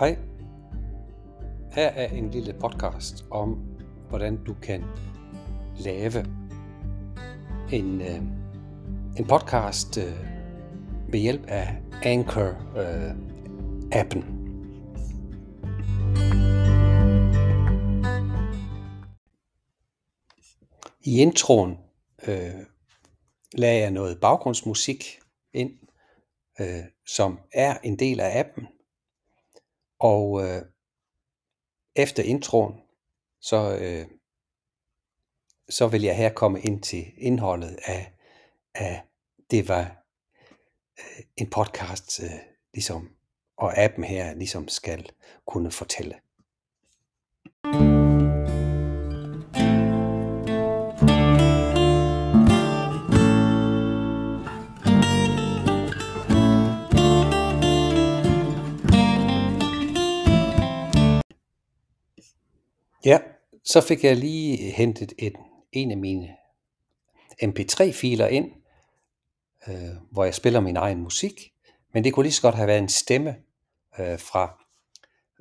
Hej. Her er en lille podcast om, hvordan du kan lave en, øh, en podcast øh, ved hjælp af Anchor-appen. Øh, I introen øh, lagde jeg noget baggrundsmusik ind, øh, som er en del af appen. Og øh, efter introen, så, øh, så vil jeg her komme ind til indholdet af, af det var øh, en podcast, øh, ligesom, og appen her ligesom skal kunne fortælle. Ja, så fik jeg lige hentet et, en af mine mp3-filer ind, øh, hvor jeg spiller min egen musik. Men det kunne lige så godt have været en stemme øh, fra,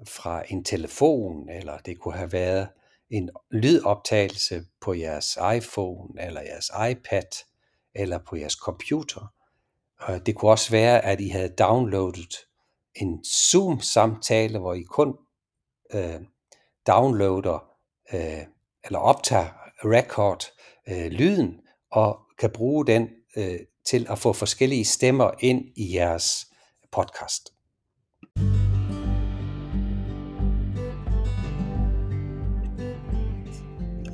fra en telefon, eller det kunne have været en lydoptagelse på jeres iPhone, eller jeres iPad, eller på jeres computer. Og det kunne også være, at I havde downloadet en Zoom-samtale, hvor I kun øh, downloader øh, eller optager record øh, lyden og kan bruge den øh, til at få forskellige stemmer ind i jeres podcast.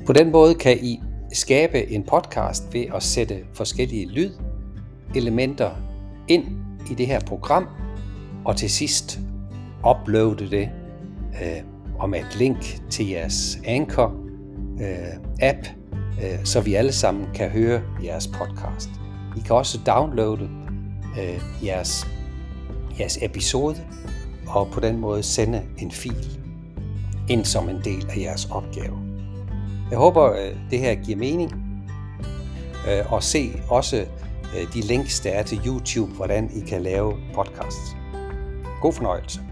På den måde kan I skabe en podcast ved at sætte forskellige lydelementer ind i det her program, og til sidst uploade det øh, om et link til jeres Anchor øh, app, øh, så vi alle sammen kan høre jeres podcast. I kan også downloade øh, jeres, jeres episode og på den måde sende en fil ind som en del af jeres opgave. Jeg håber, øh, det her giver mening. Øh, og se også øh, de links, der er til YouTube, hvordan I kan lave podcasts. God fornøjelse.